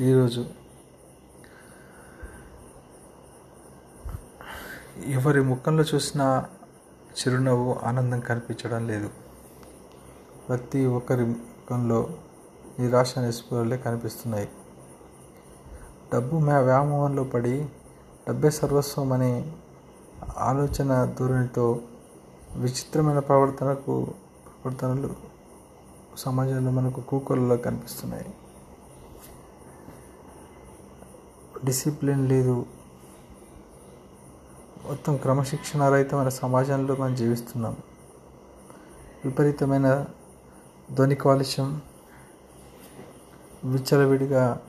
ఈరోజు ఎవరి ముఖంలో చూసినా చిరునవ్వు ఆనందం కనిపించడం లేదు. ప్రతి ఒక్కరి ముఖంలో నిరాశ నిస్పృహలే కనిపిస్తున్నాయి. డబ్బు మా వ్యామోహంలో పడి డబ్బే సర్వస్వం అనే ఆలోచన ధోరణితో విచిత్రమైన ప్రవర్తనకు ప్రవర్తనలు సమాజంలో మనకు కూకల్లో కనిపిస్తున్నాయి. డిసిప్లిన్ లేదు. మొత్తం క్రమశిక్షణ రహితమైన సమాజంలో మనం జీవిస్తున్నాం. విపరీతమైన ధ్వని కాలుష్యం విచ్చలవిడిగా